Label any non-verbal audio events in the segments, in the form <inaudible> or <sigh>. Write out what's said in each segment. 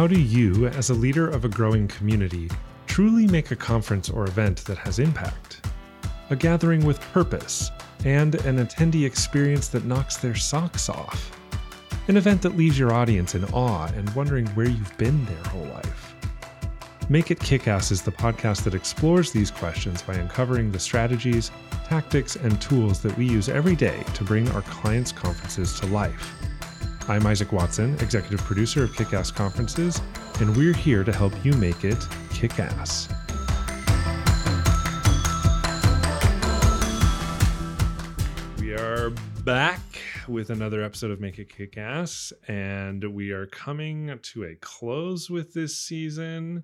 How do you, as a leader of a growing community, truly make a conference or event that has impact? A gathering with purpose and an attendee experience that knocks their socks off. An event that leaves your audience in awe and wondering where you've been their whole life. Make It Kickass is the podcast that explores these questions by uncovering the strategies, tactics, and tools that we use every day to bring our clients' conferences to life. I'm Isaac Watson, executive producer of Kickass Conferences, and we're here to help you make it kick ass. We are back with another episode of Make It Kick Ass, and we are coming to a close with this season.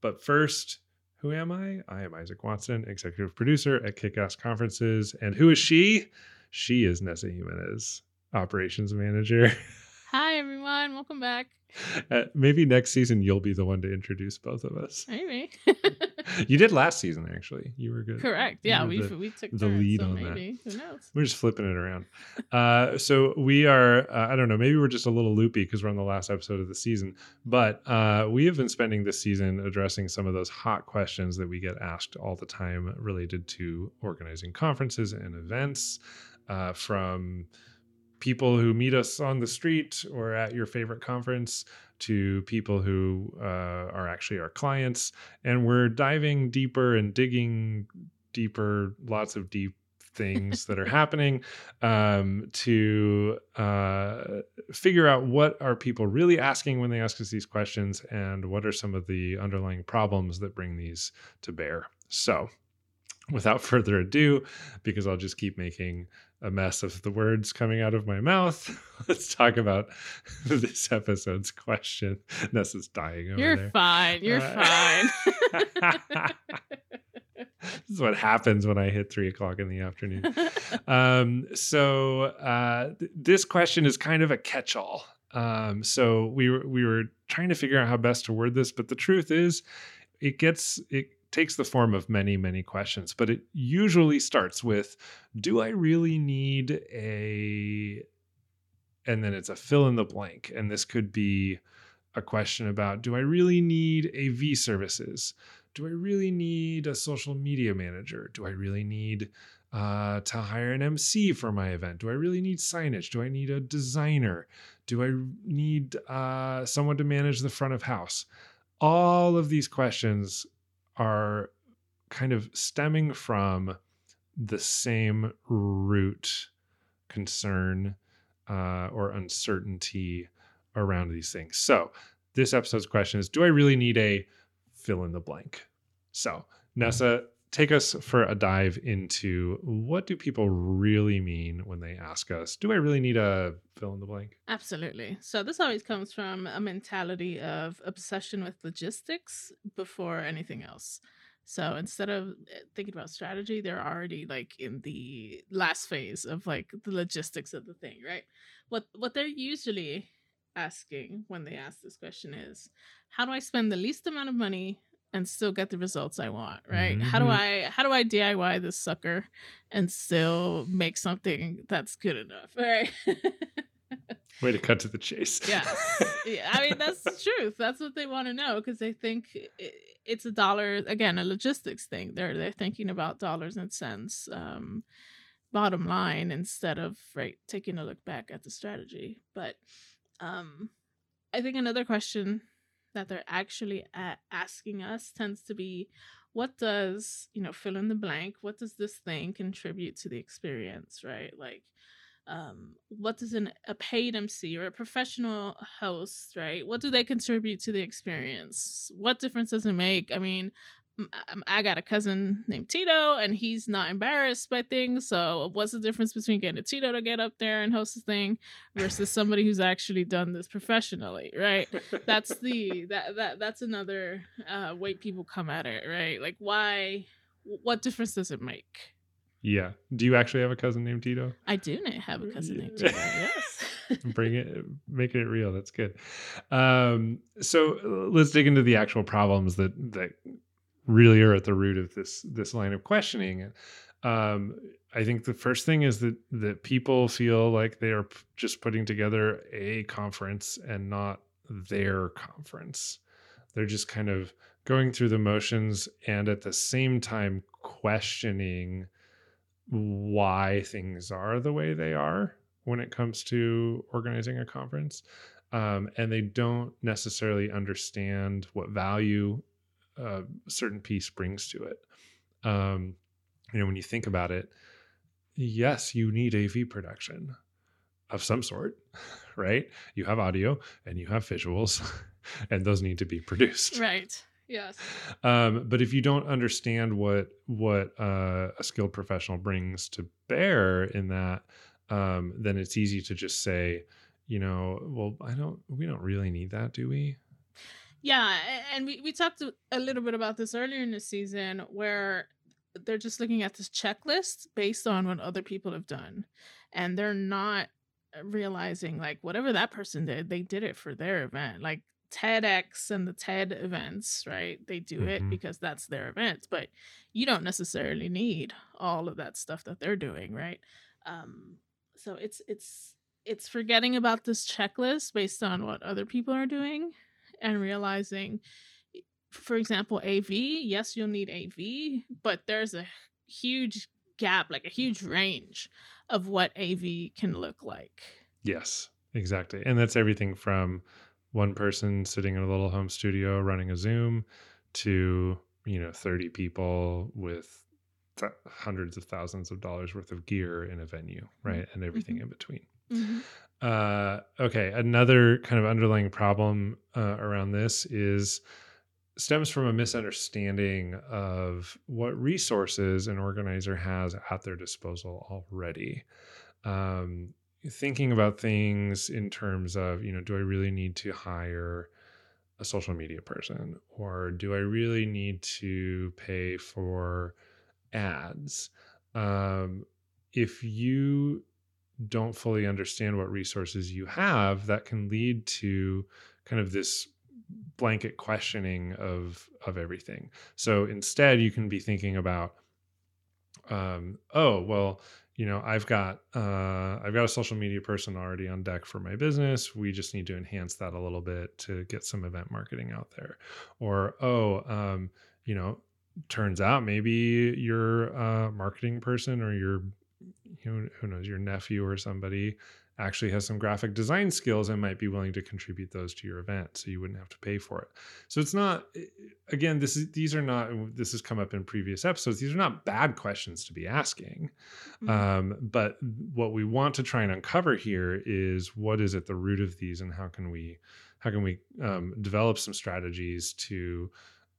But first, who am I? I am Isaac Watson, executive producer at Kick Ass Conferences. And who is she? She is Nessa Jimenez, operations manager. <laughs> Hi, everyone. Welcome back. Uh, maybe next season you'll be the one to introduce both of us. Maybe. <laughs> you did last season, actually. You were good. Correct. Yeah, we the, we took the turns, lead so on maybe. that. Who knows? We're just flipping it around. uh, so we are. Uh, I don't know. Maybe we're just a little loopy because we're on the last episode of the season. But uh, we have been spending this season addressing some of those hot questions that we get asked all the time related to organizing conferences and events. Uh, from people who meet us on the street or at your favorite conference to people who uh, are actually our clients. And we're diving deeper and digging deeper, lots of deep things that are <laughs> happening um, to uh, figure out what are people really asking when they ask us these questions and what are some of the underlying problems that bring these to bear. So, without <laughs> further ado, because I'll just keep making a mess of the words coming out of my mouth. <laughs> Let's talk about <laughs> this episode's question. Ness is dying over there. You're there. fine. You're uh, fine. this is what happens when I hit three o'clock in the afternoon. Um, so uh, th- this question is kind of a catch-all. Um, so we were we were trying to figure out how best to word this, but the truth is, it gets it takes the form of many, many questions, but it usually starts with Do I really need a. And then it's a fill in the blank. And this could be a question about Do I really need AV services? Do I really need a social media manager? Do I really need uh, to hire an MC for my event? Do I really need signage? Do I need a designer? Do I need uh, someone to manage the front of house? All of these questions are kind of stemming from the same root concern uh, or uncertainty around these things. So, this episode's question is Do I really need a fill in the blank? So, Nessa, take us for a dive into what do people really mean when they ask us, Do I really need a fill in the blank? Absolutely. So, this always comes from a mentality of obsession with logistics before anything else. So instead of eh, thinking about strategy, they're already like in the last phase of like the logistics of the thing, right? What what they're usually asking when they ask this question is, how do I spend the least amount of money and still get the results I want, right? Mm-hmm. How do mm-hmm. I how do I DIY this sucker and still make something that's good enough, <laughs> right? Way to cut to the chase. yeah. <laughs> yeah. I mean, that's the truth. That's what they want to know because they think it's a dollar, again, a logistics thing. They're, they're thinking about dollars and cents, um, bottom line, instead of, right, taking a look back at the strategy. But um, I think another question that they're actually asking us tends to be what does, you know, fill in the blank, what does this thing contribute to the experience, right? Like, um, what does an, a paid MC or a professional host, right? What do they contribute to the experience? What difference does it make? I mean, I got a cousin named Tito, and he's not embarrassed by things. So, what's the difference between getting a Tito to get up there and host a thing versus somebody who's actually done this professionally, right? That's the that that that's another uh, way people come at it, right? Like, why? What difference does it make? Yeah. Do you actually have a cousin named Tito? I do have a cousin named Tito. Yes. <laughs> Bring it, making it real. That's good. Um, so uh, let's dig into the actual problems that that really are at the root of this this line of questioning. Um, I think the first thing is that that people feel like they are just putting together a conference and not their conference. They're just kind of going through the motions and at the same time questioning why things are the way they are when it comes to organizing a conference. Um, and they don't necessarily understand what value a certain piece brings to it. Um, you know, when you think about it, yes, you need AV production of some sort, <laughs> right? You have audio and you have visuals, <laughs> and those need to be produced. Right. Yes. Um, but if you don't understand what what uh, a skilled professional brings to bear in that, um, then it's easy to just say, you know, well, I don't, we don't really need that, do we? Yeah, and we, we talked a little bit about this earlier in the season where they're just looking at this checklist based on what other people have done. And they're not realizing like whatever that person did, they did it for their event. Like TEDx and the TED events, right? They do mm-hmm. it because that's their event, but you don't necessarily need all of that stuff that they're doing, right? Um, so it's it's it's forgetting about this checklist based on what other people are doing and realizing for example AV, yes, you'll need AV, but there's a huge gap, like a huge range of what AV can look like. Yes, exactly. And that's everything from one person sitting in a little home studio running a Zoom to, you know, 30 people with th- hundreds of thousands of dollars worth of gear in a venue, right? And everything mm-hmm. in between. Mm-hmm. Uh, okay, another kind of underlying problem uh, around this is stems from a misunderstanding of what resources an organizer has at their disposal already. Um, thinking about things in terms of, you know, do I really need to hire a social media person or do I really need to pay for ads? Um, if you don't fully understand what resources you have, that can lead to kind of this blanket questioning of of everything. So instead, you can be thinking about, um, oh well, you know, I've got uh, I've got a social media person already on deck for my business. We just need to enhance that a little bit to get some event marketing out there. Or oh, um, you know, turns out maybe your uh, marketing person or your you know, who knows your nephew or somebody actually has some graphic design skills and might be willing to contribute those to your event so you wouldn't have to pay for it so it's not again this is these are not this has come up in previous episodes these are not bad questions to be asking mm-hmm. um, but what we want to try and uncover here is what is at the root of these and how can we how can we um, develop some strategies to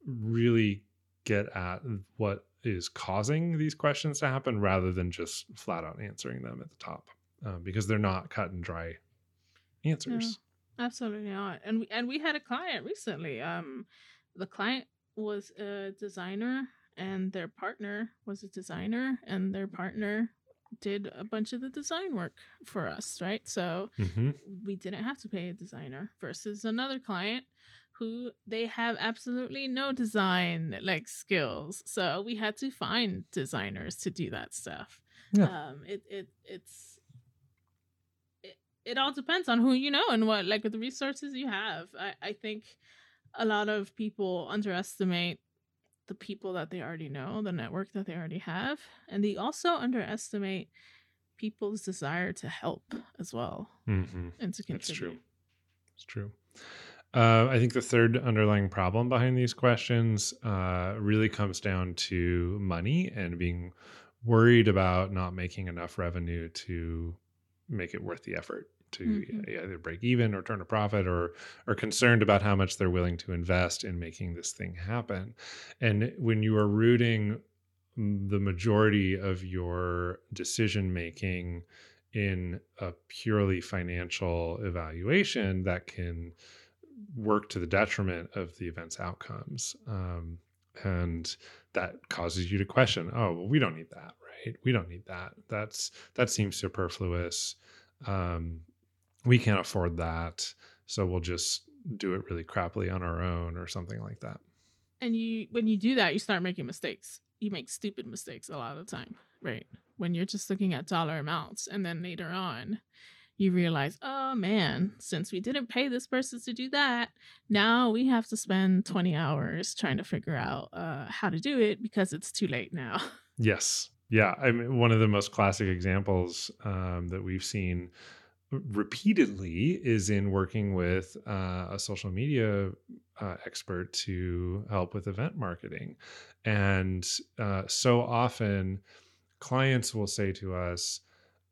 really get at what is causing these questions to happen rather than just flat out answering them at the top um, because they're not cut and dry answers. No, absolutely not. And we, and we had a client recently. Um, the client was a designer and their partner was a designer and their partner did a bunch of the design work for us, right? So mm-hmm. we didn't have to pay a designer versus another client who they have absolutely no design like skills. So we had to find designers to do that stuff. Yeah. Um, it, it it's it it all depends on who you know and what like the resources you have. I, I think a lot of people underestimate the people that they already know, the network that they already have, and they also underestimate people's desire to help as well mm-hmm. and to contribute. That's true. It's true. Uh, I think the third underlying problem behind these questions uh, really comes down to money and being worried about not making enough revenue to make it worth the effort to mm-hmm. either break even or turn a profit or are concerned about how much they're willing to invest in making this thing happen. And when you are rooting the majority of your decision making in a purely financial evaluation that can work to the detriment of the event's outcomes. Um, and that causes you to question, oh, well, we don't need that, right? We don't need that. That's that seems superfluous um, we can't afford that, so we'll just do it really crappily on our own or something like that. And you, when you do that, you start making mistakes. You make stupid mistakes a lot of the time, right? When you're just looking at dollar amounts, and then later on, you realize, oh man, since we didn't pay this person to do that, now we have to spend 20 hours trying to figure out uh, how to do it because it's too late now. <laughs> Yes. Yeah. I mean, one of the most classic examples um, that we've seen repeatedly is in working with uh, a social media uh, expert to help with event marketing. And uh, so often, clients will say to us,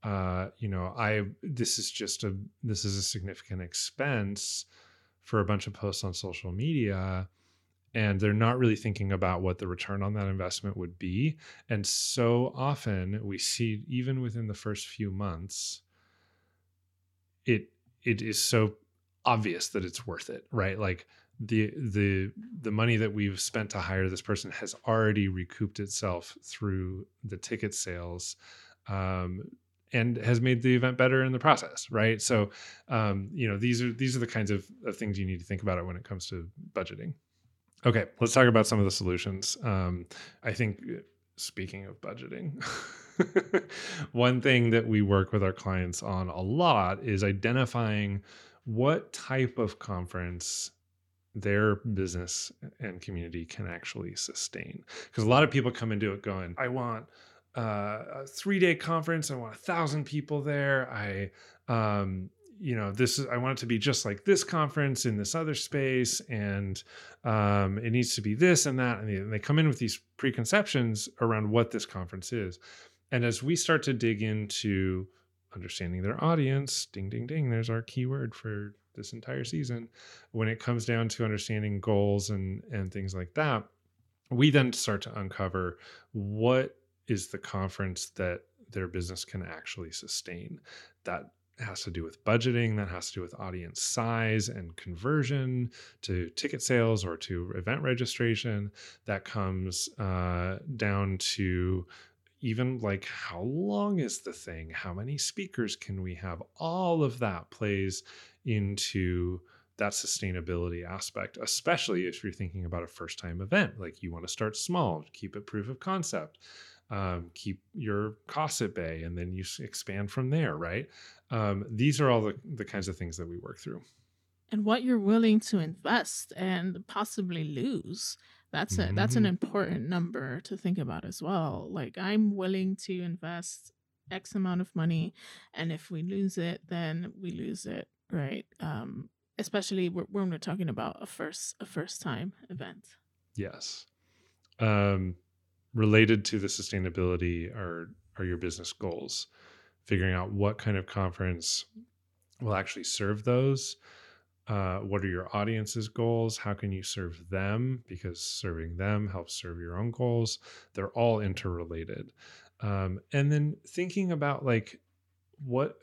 uh, you know, I this is just a this is a significant expense for a bunch of posts on social media and they're not really thinking about what the return on that investment would be. And so often we see even within the first few months, it it is so obvious that it's worth it, right? Like the the the money that we've spent to hire this person has already recouped itself through the ticket sales um, and has made the event better in the process right? So um, you know these are these are the kinds of, of things you need to think about it when it comes to budgeting. Okay let's talk about some of the solutions. Um, i think uh, speaking of budgeting <laughs> one thing that we work with our clients on a lot is identifying what type of conference their business and community can actually sustain. Because a lot of people come into it going, I want uh, a three day conference. I want a thousand people there. I, um, you know, this is, I want it to be just like this conference in this other space. And um, it needs to be this and that. And they, and they come in with these preconceptions around what this conference is. And as we start to dig into understanding their audience, ding, ding, ding, there's our keyword for this entire season when it comes down to understanding goals and and things like that we then start to uncover what is the conference that their business can actually sustain. That has to do with budgeting that has to do with audience size and conversion to ticket sales or to event registration. That comes uh, down to even like how long is the thing? How many speakers can we have? All of that plays into that sustainability aspect especially if you're thinking about a first time event. Like you want to start small keep it proof of concept um, keep your costs at bay and then you expand from there right? Um, these are all the, the kinds of things that we work through. And what you're willing to invest and possibly lose that's a that's an mm-hmm. important number to think about as well. Like i'm willing to invest x amount of money and if we lose it then we lose it right? Um especially when we're talking about a first a first time event. Yes. Um related to the sustainability are are your business goals. Figuring out what kind of conference will actually serve those uh, what are your audience's goals? How can you serve them? Because serving them helps serve your own goals. They're all interrelated. Um, and then thinking about like what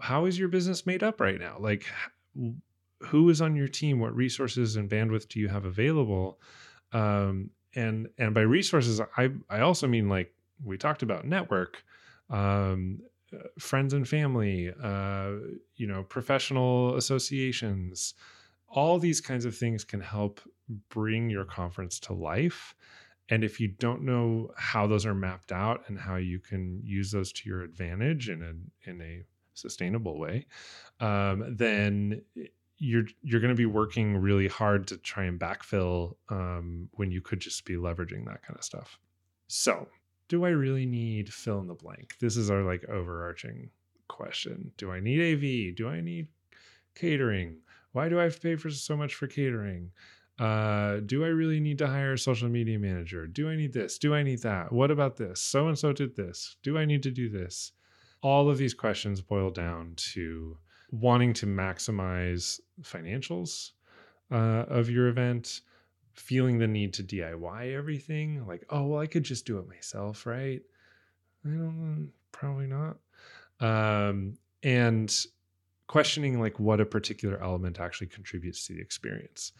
how is your business made up right now? Like who is on your team? What resources and bandwidth do you have available? Um, and and by resources i i also mean like we talked about network um, uh, friends and family, uh, you know, professional associations, all these kinds of things can help bring your conference to life. And if you don't know how those are mapped out and how you can use those to your advantage in a in a sustainable way, um, then you're you're going to be working really hard to try and backfill um, when you could just be leveraging that kind of stuff. So do I really need fill in the blank? This is our like overarching question. Do I need AV? Do I need catering? Why do I have to pay for so much for catering? Uh, do I really need to hire a social media manager? Do I need this? Do I need that? What about this? So and so did this. Do I need to do this? All of these questions boil down to wanting to maximize financials uh, of your event, feeling the need to DIY everything, like, oh, well, I could just do it myself, right? I don't probably not. Um, and questioning like what a particular element actually contributes to the experience.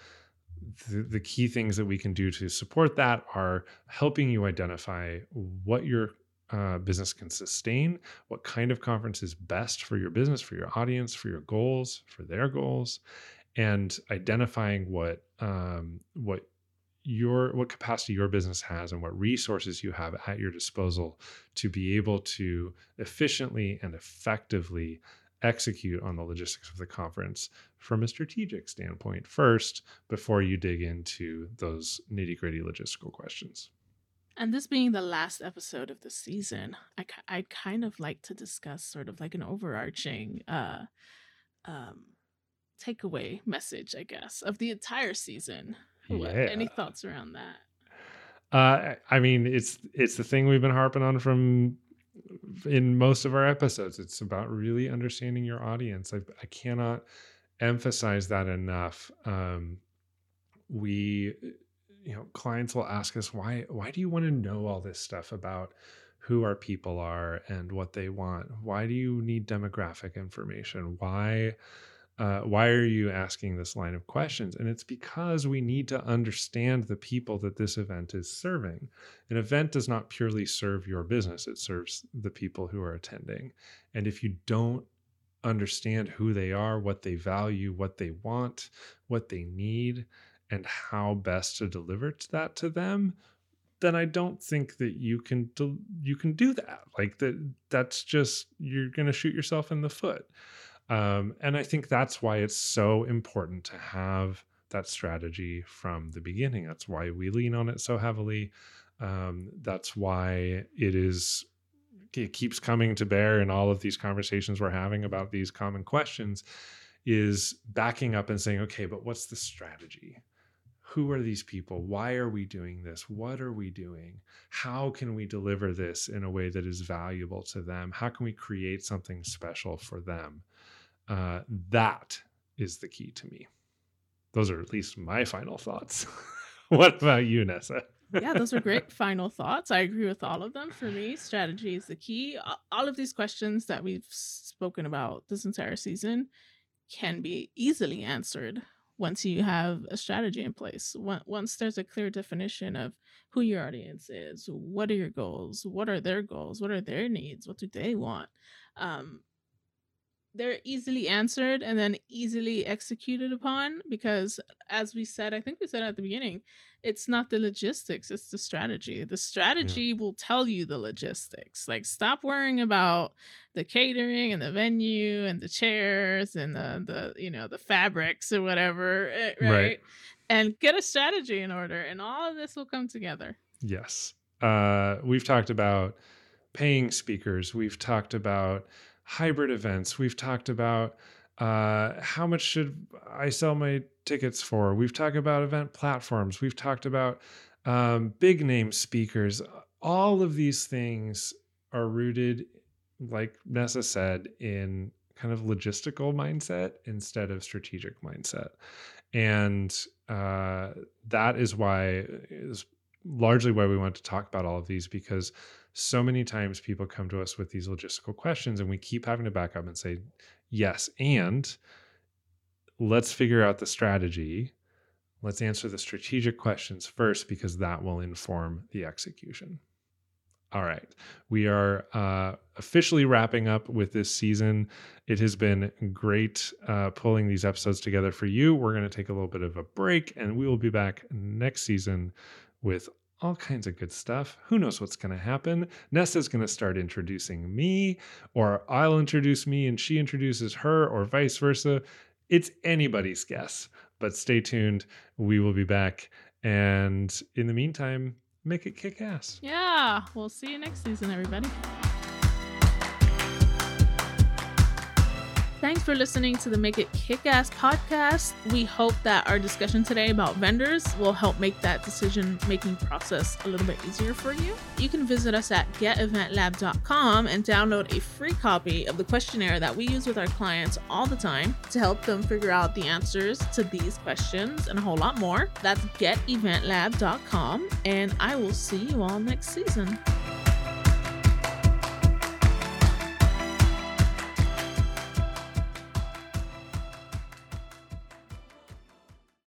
The, the key things that we can do to support that are helping you identify what your uh, business can sustain, what kind of conference is best for your business, for your audience, for your goals, for their goals, and identifying what um, what your what capacity your business has and what resources you have at your disposal to be able to efficiently and effectively execute on the logistics of the conference from a strategic standpoint first before you dig into those nitty gritty logistical questions. And this being the last episode of the season, I, I'd kind of like to discuss sort of like an overarching uh, um, takeaway message, I guess, of the entire season. What, Yeah. any thoughts around that? Uh, I mean, it's it's the thing we've been harping on from in most of our episodes. It's about really understanding your audience. I, I cannot emphasize that enough. Um, we, you know, clients will ask us why why do you want to know all this stuff about who our people are and what they want? Why do you need demographic information? Why? uh, why are you asking this line of questions? And it's because we need to understand the people that this event is serving. An event does not purely serve your business, it serves the people who are attending. And if you don't understand who they are, what they value, what they want, what they need, and how best to deliver that to them, then I don't think that you can do, you can do that. Like that that's just you're going to shoot yourself in the foot. Um, and I think that's why it's so important to have that strategy from the beginning. That's why we lean on it so heavily. Um, that's why it is it keeps coming to bear in all of these conversations we're having about these common questions is backing up and saying, okay, but what's the strategy? Who are these people? Why are we doing this? What are we doing? How can we deliver this in a way that is valuable to them? How can we create something special for them? Uh, that is the key to me. Those are at least my final thoughts. <laughs> what about you, Nessa? yeah, those are great <laughs> final thoughts. I agree with all of them. For me, strategy is the key. All of these questions that we've spoken about this entire season can be easily answered once you have a strategy in place. Once there's a clear definition of who your audience is, what are your goals, what are their goals, what are their needs, what do they want. Um, they're easily answered and then easily executed upon because as we said i think we said at the beginning it's not the logistics it's the strategy the strategy will tell you the logistics like stop worrying about the catering and the venue and the chairs and the, the you know the fabrics or whatever eh, right? Right. and get a strategy in order and all of this will come together Yes. Uh, we've talked about paying speakers. We've talked about hybrid events. We've talked about uh, how much should I sell my tickets for. We've talked about event platforms. We've talked about um, big name speakers. All of these things are rooted, like Nessa said, in kind of logistical mindset instead of strategic mindset. And uh, that is why is largely why we want to talk about all of these because so many times people come to us with these logistical questions and we keep having to back up and say yes and let's figure out the strategy. Let's answer the strategic questions first because that will inform the execution. All right. We are uh, officially wrapping up with this season. It has been great uh, pulling these episodes together for you. We're going to take a little bit of a break and we will be back next season with all kinds of good stuff. Who knows what's going to happen? Nessa's going to start introducing me, or I'll introduce me and she introduces her, or vice versa. It's anybody's guess, but stay tuned. We will be back. And in the meantime, make it kick ass. yeah we'll see you next season everybody Thanks for listening to the Make It Kick Ass podcast. We hope that our discussion today about vendors will help make that decision making process a little bit easier for you. You can visit us at geteventlab.com and download a free copy of the questionnaire that we use with our clients all the time to help them figure out the answers to these questions and a whole lot more. That's geteventlab.com, and I will see you all next season.